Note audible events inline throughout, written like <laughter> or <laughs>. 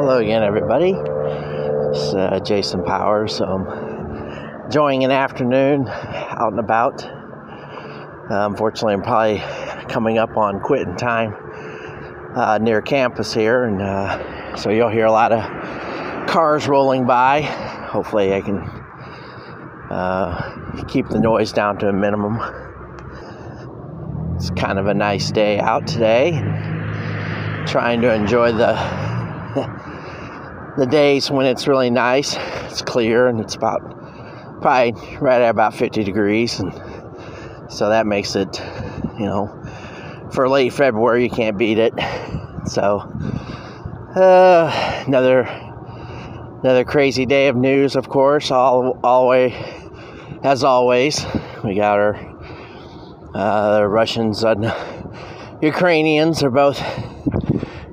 Hello again, everybody. It's uh, Jason Powers. So I'm enjoying an afternoon out and about. Uh, unfortunately, I'm probably coming up on quitting time uh, near campus here, and uh, so you'll hear a lot of cars rolling by. Hopefully, I can uh, keep the noise down to a minimum. It's kind of a nice day out today. Trying to enjoy the the days when it's really nice. It's clear and it's about probably right at about 50 degrees, and so that makes it, you know, for late February you can't beat it. So uh, another another crazy day of news, of course. All always as always, we got our uh, the Russians and Ukrainians are both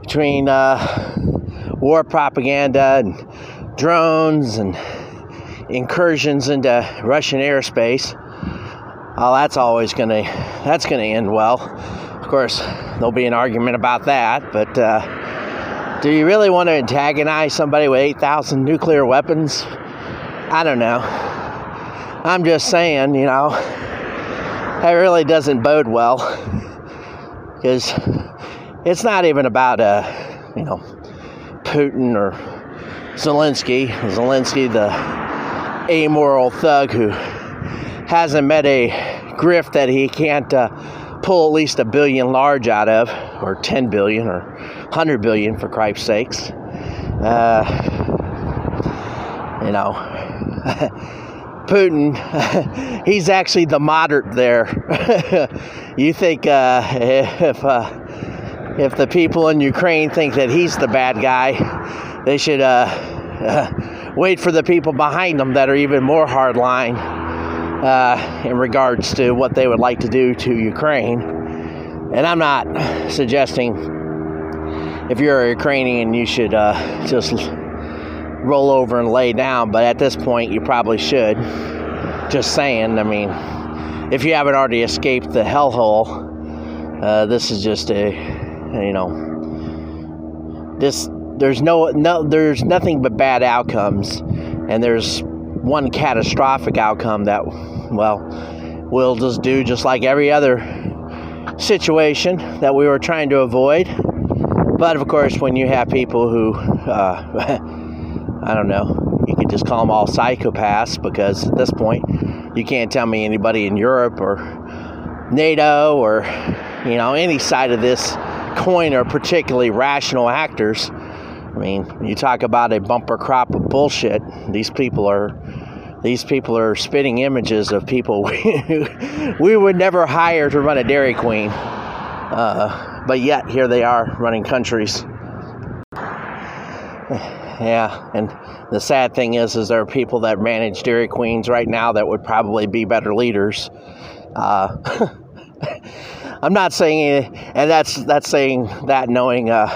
between uh, war propaganda and drones and incursions into Russian airspace. Oh, that's always gonna that's gonna end well. Of course, there'll be an argument about that, but uh, do you really want to antagonize somebody with 8,000 nuclear weapons? I don't know. I'm just saying, you know, that really doesn't bode well because it's not even about uh, you know Putin or Zelensky. Zelensky, the amoral thug who hasn't met a grift that he can't uh, pull at least a billion large out of, or 10 billion, or 100 billion for Christ's sakes. Uh, you know, <laughs> Putin, <laughs> he's actually the moderate there. <laughs> you think uh, if uh, if the people in Ukraine think that he's the bad guy, they should uh, uh, wait for the people behind them that are even more hardline uh, in regards to what they would like to do to Ukraine. And I'm not suggesting if you're a Ukrainian, you should uh, just roll over and lay down, but at this point, you probably should. Just saying, I mean, if you haven't already escaped the hellhole, uh, this is just a you know this there's no no there's nothing but bad outcomes. And there's one catastrophic outcome that well we'll just do just like every other situation that we were trying to avoid. But of course when you have people who uh, <laughs> i don't know you could just call them all psychopaths because at this point you can't tell me anybody in europe or nato or you know any side of this coin are particularly rational actors. I mean, you talk about a bumper crop of bullshit. These people are these people are spitting images of people <laughs> we, we would never hire to run a Dairy Queen. Uh, but yet here they are running countries. <sighs> Yeah, and the sad thing is, is there are people that manage Dairy Queens right now that would probably be better leaders. Uh, <laughs> I'm not saying, and that's that's saying that knowing uh,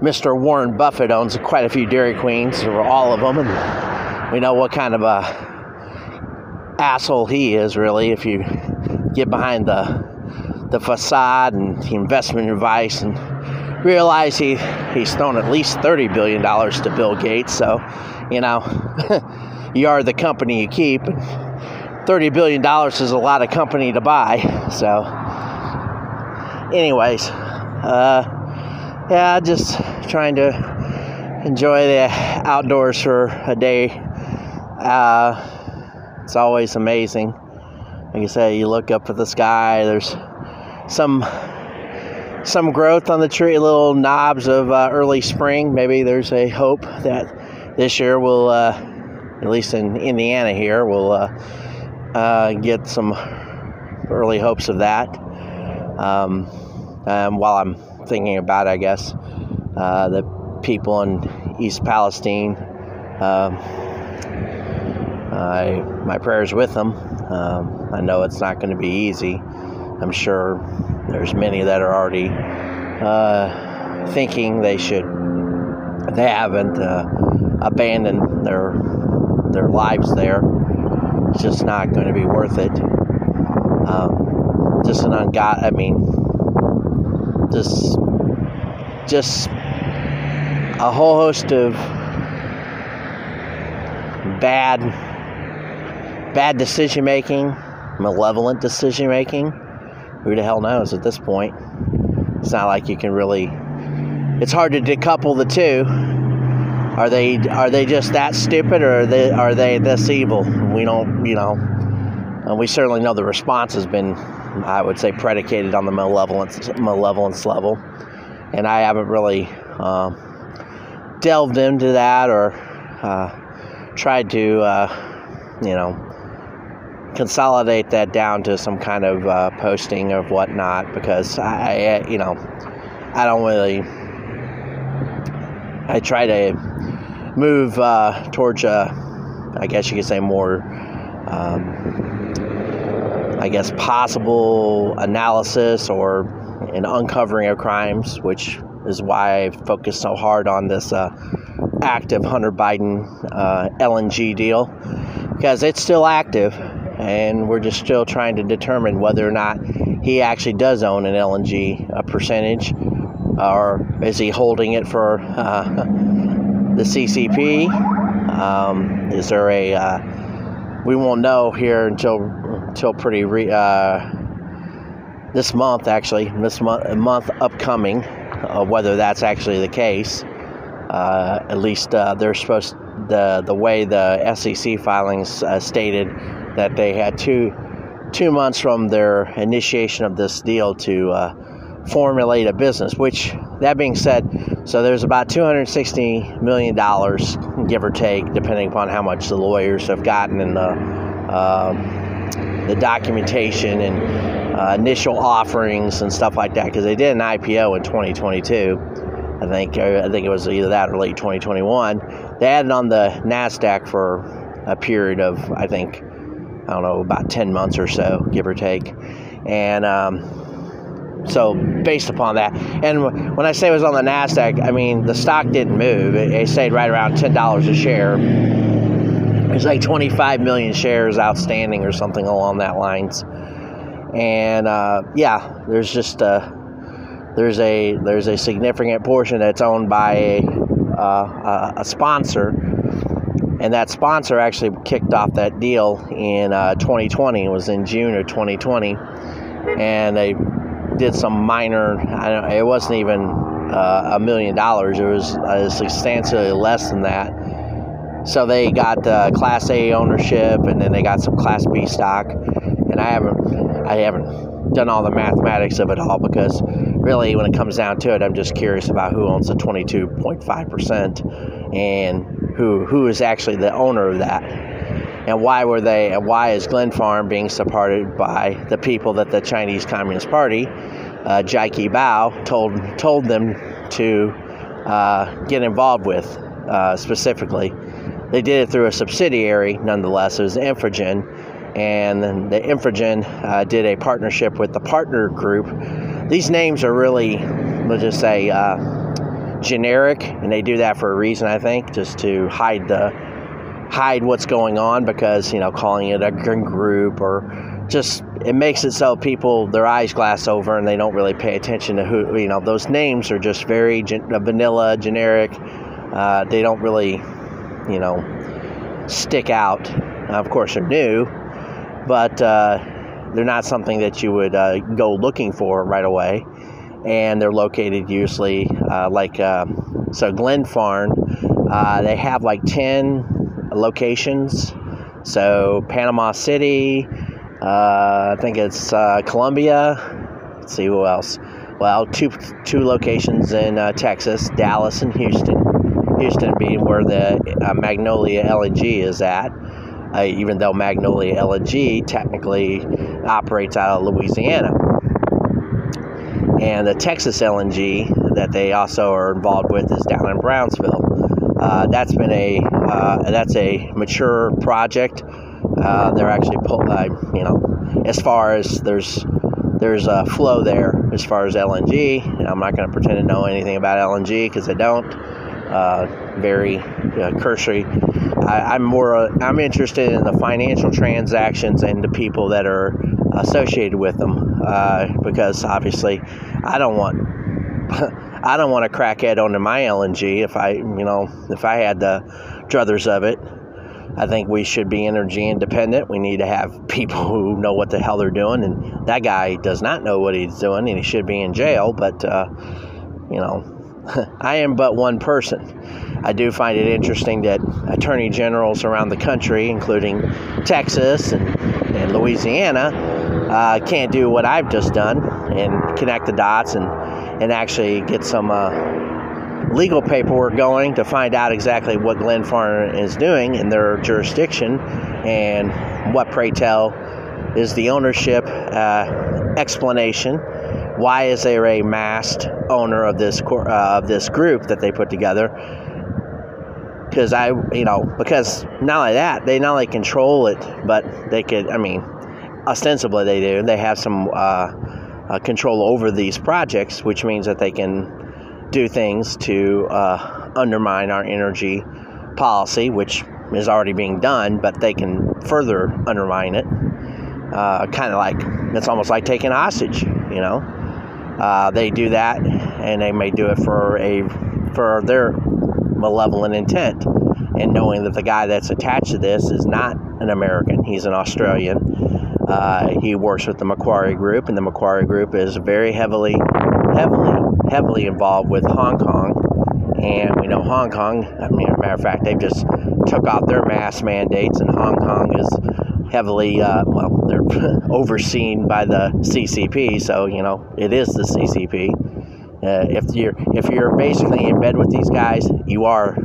Mr. Warren Buffett owns quite a few Dairy Queens, or all of them, and we know what kind of a asshole he is, really. If you get behind the the facade and the investment advice and realize he he's thrown at least thirty billion dollars to Bill Gates, so you know <laughs> you are the company you keep. $30 billion is a lot of company to buy. So, anyways, uh, yeah, just trying to enjoy the outdoors for a day. Uh, it's always amazing. Like I say, you look up at the sky. There's some some growth on the tree, little knobs of uh, early spring. Maybe there's a hope that this year we'll, uh, at least in Indiana here, we'll uh, uh, get some early hopes of that. Um, while I'm thinking about, I guess, uh, the people in East Palestine, um, I, my prayers with them. Um, I know it's not going to be easy. I'm sure there's many that are already uh, thinking they should, they haven't uh, abandoned their their lives there it's just not going to be worth it. Um, just an ungod. I mean, just, just a whole host of bad bad decision making, malevolent decision making. Who the hell knows at this point? It's not like you can really. It's hard to decouple the two. Are they are they just that stupid, or are they are they this evil? We don't, you know. And we certainly know the response has been, I would say, predicated on the malevolence malevolence level, and I haven't really uh, delved into that or uh, tried to, uh, you know, consolidate that down to some kind of uh, posting of whatnot because I, you know, I don't really. I try to move uh, towards a, I guess you could say more, um, I guess possible analysis or an uncovering of crimes, which is why I focus so hard on this uh, active Hunter Biden uh, LNG deal because it's still active and we're just still trying to determine whether or not he actually does own an LNG a percentage, or is he holding it for uh, <laughs> the CCP? Um, is there a uh, we won't know here until until pretty re, uh, this month actually this month month upcoming uh, whether that's actually the case. Uh, at least uh, they're supposed the the way the SEC filings stated that they had two two months from their initiation of this deal to uh, formulate a business. Which, that being said, so there's about 260 million dollars, give or take, depending upon how much the lawyers have gotten in the uh, the documentation and uh, initial offerings and stuff like that. Because they did an IPO in 2022. I think I think it was either that or late 2021. They added on the Nasdaq for a period of I think I don't know, about 10 months or so, give or take. And um, so, based upon that, and when I say it was on the NASDAQ, I mean, the stock didn't move. It, it stayed right around $10 a share. There's like 25 million shares outstanding or something along that lines. And uh, yeah, there's just a, there's a there's a significant portion that's owned by a, uh, a sponsor and that sponsor actually kicked off that deal in uh, 2020. It was in June of 2020, and they did some minor. it wasn't even uh, a million dollars. It was uh, substantially less than that. So they got uh, Class A ownership, and then they got some Class B stock. And I haven't, I haven't done all the mathematics of it all because really, when it comes down to it, I'm just curious about who owns the 22.5 percent and who who is actually the owner of that and why were they and why is Glenfarne being supported by the people that the Chinese Communist Party uh, Jia Bao told told them to uh, get involved with uh, specifically they did it through a subsidiary nonetheless. It was Infigen and the Infigen uh, did a partnership with the partner group. These names are really let's just say uh, generic, and they do that for a reason, I think, just to hide the hide what's going on because you know calling it a group or just it makes it so people their eyes glass over and they don't really pay attention to who you know those names are just very gen- vanilla generic. Uh, they don't really you know stick out now, of course they're new but uh, they're not something that you would uh, go looking for right away and they're located usually uh, like uh, so Glenfarne. Uh, they have like ten locations. So Panama City, uh, I think it's uh, Colombia. Let's see who else. Well, two two locations in Texas, Dallas and Houston. Houston being where the Magnolia LNG is at. even though Magnolia LNG technically operates out of Louisiana and the Texas LNG that they also are involved with is down in Brownsville. Uh, that's been a uh, that's a mature project. Uh, they're actually pull, uh, you know, as far as there's there's a flow there as far as LNG. I'm not going to pretend to know anything about LNG because I don't. Uh, very uh, cursory. I, am more I'm interested in the financial transactions and the people that are associated with them uh, because obviously I don't want <laughs> I don't want a crackhead onto my LNG if I, you know, if I had the druthers of it. I think we should be energy independent. We need to have <laughs> people who know what the hell they're doing, and that guy does not know what he's doing, and he should be in jail. But uh, you know, I am but one person. I do find it interesting that attorney generals around the country, including Texas and, and Louisiana, uh, can't do what I've just done and connect the dots and, and actually get some uh, legal paperwork going to find out exactly what Glenfarne is doing in their jurisdiction and what, pray tell, is the ownership uh, explanation why is there a masked owner of this uh, of this group that they put together? Because I, you know, because not only that, they not only control it, but they could. I mean, ostensibly they do. They have some uh, uh, control over these projects, which means that they can do things to uh, undermine our energy policy, which is already being done, but they can further undermine it. Uh, kind of like it's almost like taking hostage, you know uh, they do that, and they may do it for a for their malevolent intent, and knowing that the guy that's attached to this is not an American, he's an Australian. Uh, he works with the Macquarie Group, and the Macquarie Group is very heavily, heavily, heavily involved with Hong Kong. And we know Hong Kong. I mean, matter of fact, they've just took out their mask mandates, and Hong Kong is heavily, uh, well, they're <laughs> overseen by the CCP, so you know it is the CCP. Uh, if you're if you're basically in bed with these guys, you are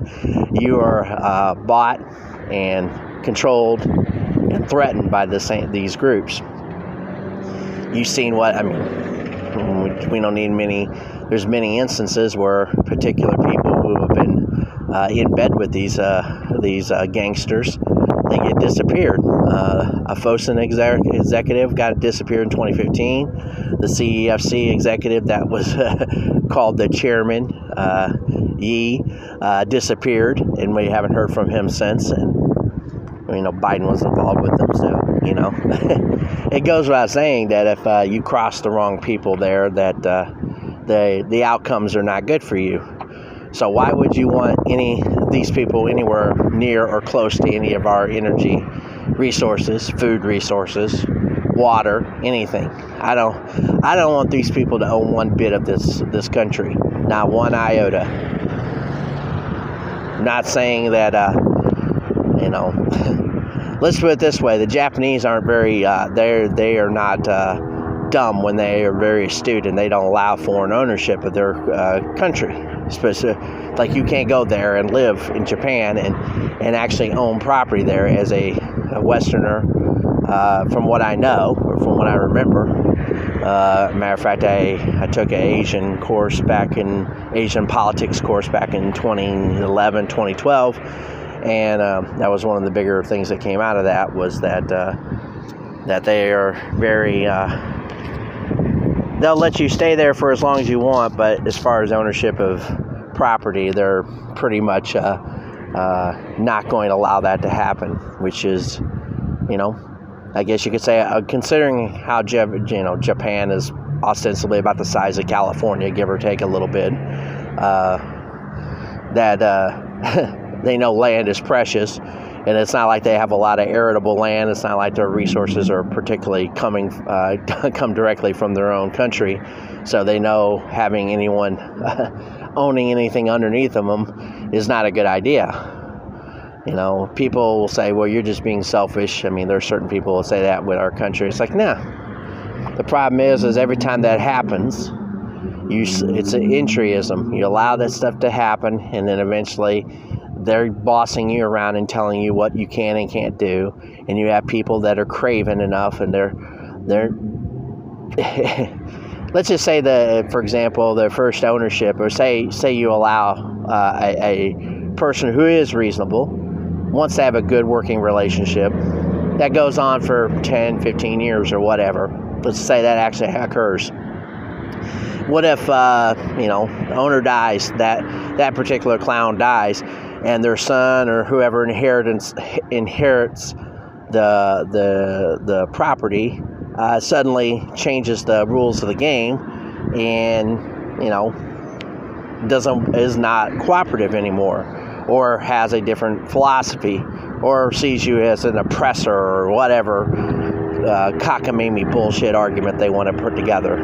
<laughs> you are uh, bought and controlled and threatened by the these groups. You've seen what I mean. We, we don't need many. There's many instances where particular people who have been uh, in bed with these uh, these uh, gangsters they get disappeared. Uh, a FOSUN executive got disappeared in 2015. The CEFC executive that was <laughs> called the chairman, uh, Yi, uh, disappeared, and we haven't heard from him since. And you know, Biden was involved with them, so you know, <laughs> it goes without saying that if uh, you cross the wrong people there, that uh, the the outcomes are not good for you. So why would you want any of these people anywhere near or close to any of our energy resources, food resources, water, anything? I don't I don't want these people to own one bit of this this country, not one iota. I'm not saying that uh, you know. <laughs> let's put it this way: the Japanese aren't very uh, they're they are not. Uh, dumb when they are very astute and they don't allow foreign ownership of their uh, country like you can't go there and live in Japan and and actually own property there as a, a Westerner. Uh, from what I know or from what I remember, uh, matter of fact, I, I took an Asian course back in Asian politics course back in 2011, 2012, and um, that was one of the bigger things that came out of that was that uh, that they are very uh, they'll let you stay there for as long as you want, but as far as ownership of property, they're pretty much uh, uh, not going to allow that to happen, which is, you know, I guess you could say, uh, considering how you know Japan is ostensibly about the size of California, give or take a little bit, uh, that uh, <laughs> they know land is precious and it's not like they have a lot of arable land. It's not like their resources are particularly coming uh, <laughs> come directly from their own country, so they know having anyone <laughs> owning anything underneath of them is not a good idea. You know, people will say, "Well, you're just being selfish." I mean, there are certain people will say that with our country. It's like, nah. The problem is, is every time that happens, you it's an entryism. You allow that stuff to happen, and then eventually they're bossing you around and telling you what you can and can't do. And you have people that are craven enough and they're they're <laughs> let's just say that for example the first ownership or say say you allow uh, a, a person who is reasonable wants to have a good working relationship that goes on for 10 15 years or whatever. Let's say that actually <laughs> occurs. What if uh, you know owner dies that that particular clown dies and their son or whoever inherits inherits the the the property uh, suddenly changes the rules of the game, and you know doesn't is not cooperative anymore, or has a different philosophy, or sees you as an oppressor or whatever uh, cockamamie bullshit argument they want to put together.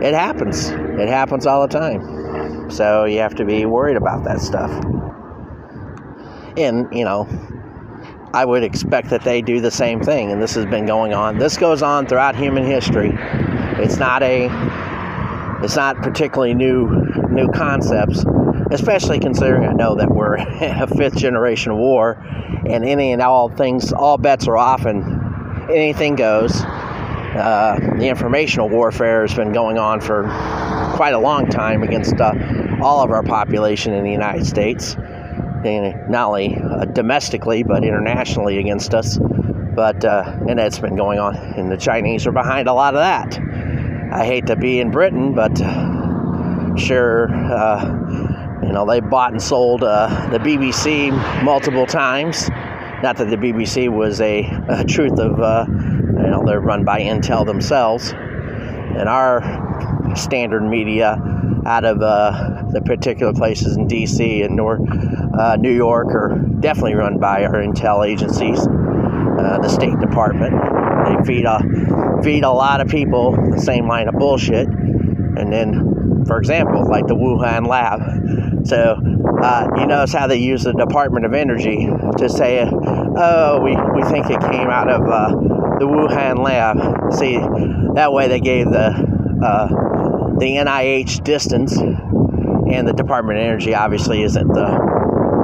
It happens. It happens all the time. So you have to be worried about that stuff. And you know, I would expect that they do the same thing, and this has been going on. This goes on throughout human history. It's not a, it's not particularly new, new concepts, especially considering I know that we're <laughs> a fifth generation war, and any and all things, all bets are off, and anything goes. Uh, the informational warfare has been going on for quite a long time against uh, all of our population in the United States not only uh, domestically but internationally against us. But uh, and that's been going on, and the Chinese are behind a lot of that. I hate to be in Britain, but uh, sure, uh, you know they bought and sold uh, the BBC multiple times. Not that the BBC was a, a truth of, uh, you know, they're run by Intel themselves, and our standard media out of uh, the particular places in D.C. and North uh, New York are definitely run by our intel agencies, uh, the State Department. They feed a feed a lot of people the same line of bullshit, and then, for example, like the Wuhan lab. So uh, you notice how they use the Department of Energy to say, "Oh, we, we think it came out of uh, the Wuhan lab." See, that way they gave the uh, the NIH distance, and the Department of Energy obviously isn't the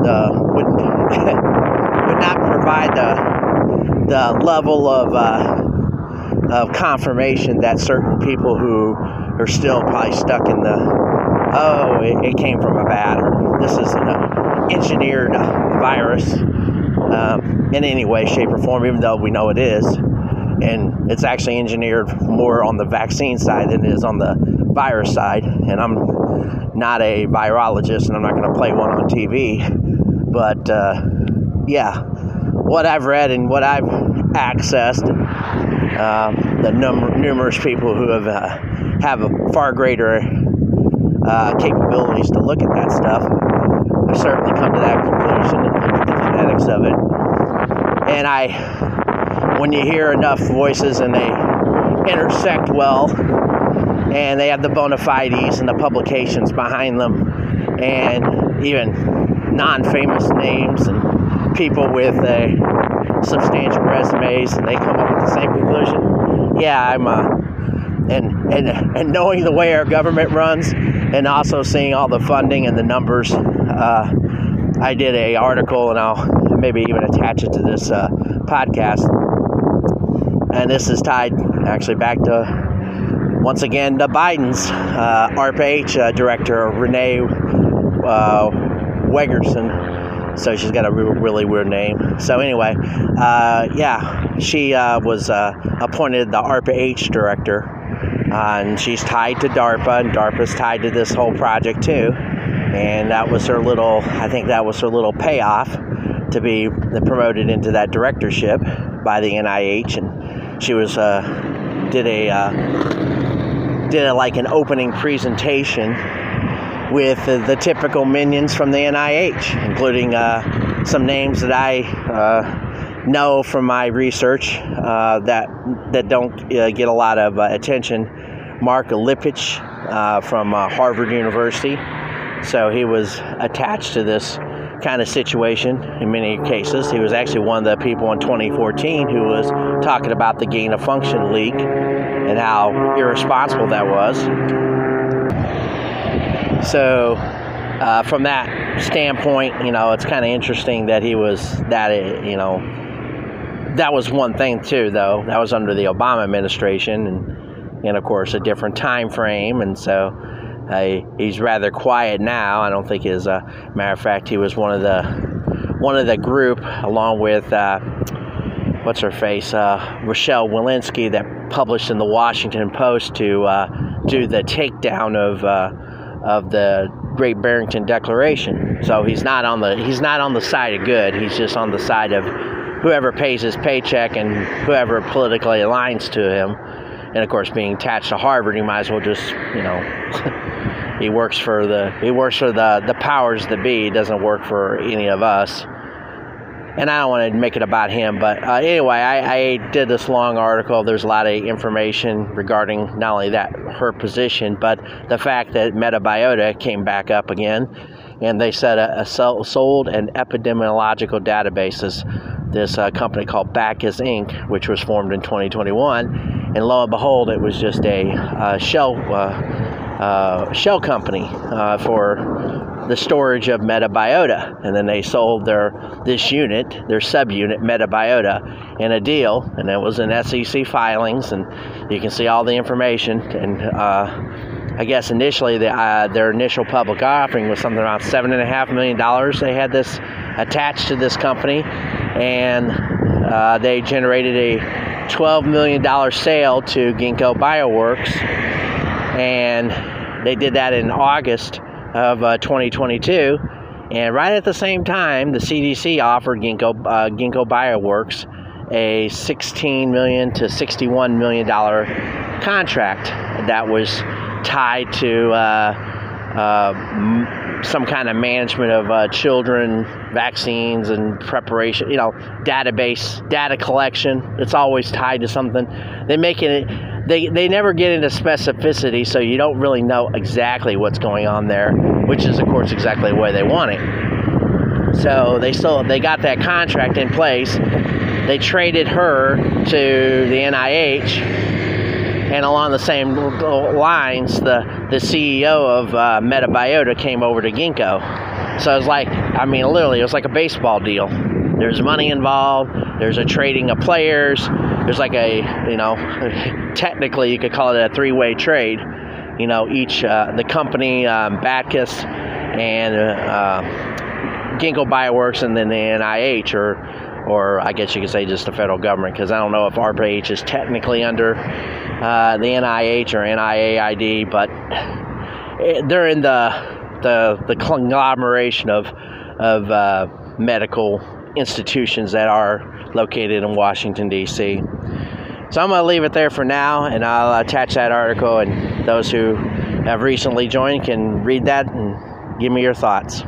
the would <laughs> would not provide the the level of uh, of confirmation that certain people who are still probably stuck in the oh it, it came from a bat or this is an engineered virus um, in any way, shape, or form, even though we know it is. And it's actually engineered more on the vaccine side than it is on the virus side, and I'm not a virologist, and I'm not going to play one on TV. But uh, yeah, what I've read and what I've accessed, uh, the num- numerous people who have uh, have far greater uh, capabilities to look at that stuff, I certainly come to that conclusion and look at the genetics of it. And I, when you hear enough voices and they intersect well, and they have the bona fides and the publications behind them, and even non famous names and people with uh, substantial resumes, and they come up with the same conclusion. Yeah, I'm uh, and and and knowing the way our government runs, and also seeing all the funding and the numbers, uh, I did a article, and I'll maybe even attach it to this uh, podcast. And this is tied actually back to once again, the Biden's uh, ARPA-H uh, director, Renee uh, Wegrzyn. So she's got a really weird name. So anyway, uh, yeah, she uh, was uh, appointed the ARPA-H director, and she's tied to DARPA, and DARPA's tied to this whole project too. And that was her little, I think that was her little payoff to be promoted into that directorship by the NIH, and she was did a did a, like an opening presentation with uh, the typical minions from the NIH, including uh, some names that I uh, know from my research uh, that that don't uh, get a lot of uh, attention. Marc Lipsitch from Harvard University, so he was attached to this kind of situation in many cases. He was actually one of the people in 2014 who was talking about the gain of function leak and how irresponsible that was. So, uh, from that standpoint, you know, it's kind of interesting that he was that, you know, that was one thing too, though. That was under the Obama administration, and and of course a different time frame, and so uh, he's rather quiet now. I don't think his uh, matter of fact he was one of the one of the group along with uh, what's her face uh, Rochelle Walensky that published in the Washington Post to uh, do the takedown of uh, of the Great Barrington Declaration. So he's not on the he's not on the side of good. He's just on the side of whoever pays his paycheck and whoever politically aligns to him. And of course, being attached to Harvard, he might as well just you know <laughs> he works for the he works for the the powers that be. He doesn't work for any of us. And I don't want to make it about him, but uh, anyway, I, I, did this long article. There's a lot of information regarding not only that her position, but the fact that Metabiota came back up again, and they said a, a sold an epidemiological databases. This uh, company called Bacchus Inc., which was formed in 2021, and lo and behold, it was just a uh, shell uh, uh, shell company uh, for the storage of Metabiota, and then they sold their this unit, their subunit Metabiota, in a deal, and it was in SEC filings, and you can see all the information. And uh, I guess initially the, uh, their initial public offering was something around seven and a half million dollars. They had this attached to this company, and uh, they generated a twelve million dollar sale to Ginkgo Bioworks and they did that in August of uh, 2022. And right at the same time, the CDC offered Ginkgo, uh, Ginkgo Bioworks a 16 million to 61 million dollar contract that was tied to uh, uh, some kind of management of uh, children vaccines and preparation. You know, database data collection. It's always tied to something. They make it they they never get into specificity, so you don't really know exactly what's going on there, which is of course exactly the way they want it. So they still they got that contract in place. They traded her to the NIH, and along the same lines, the the CEO of uh, Metabiota came over to Ginkgo. So it was like, I mean, literally, it was like a baseball deal. There's money involved. There's a trading of players there's like a you know <laughs> technically you could call it a three-way trade. You know each uh, the company um, Bacchus and uh, Ginkgo Bioworks and then the NIH or or I guess you could say just the federal government because I don't know if ARPA-H is technically under uh, the NIH or NIAID but they're in the the the conglomeration of of uh, medical institutions that are located in Washington, D.C. So I'm going to leave it there for now, and I'll attach that article, and those who have recently joined can read that and give me your thoughts.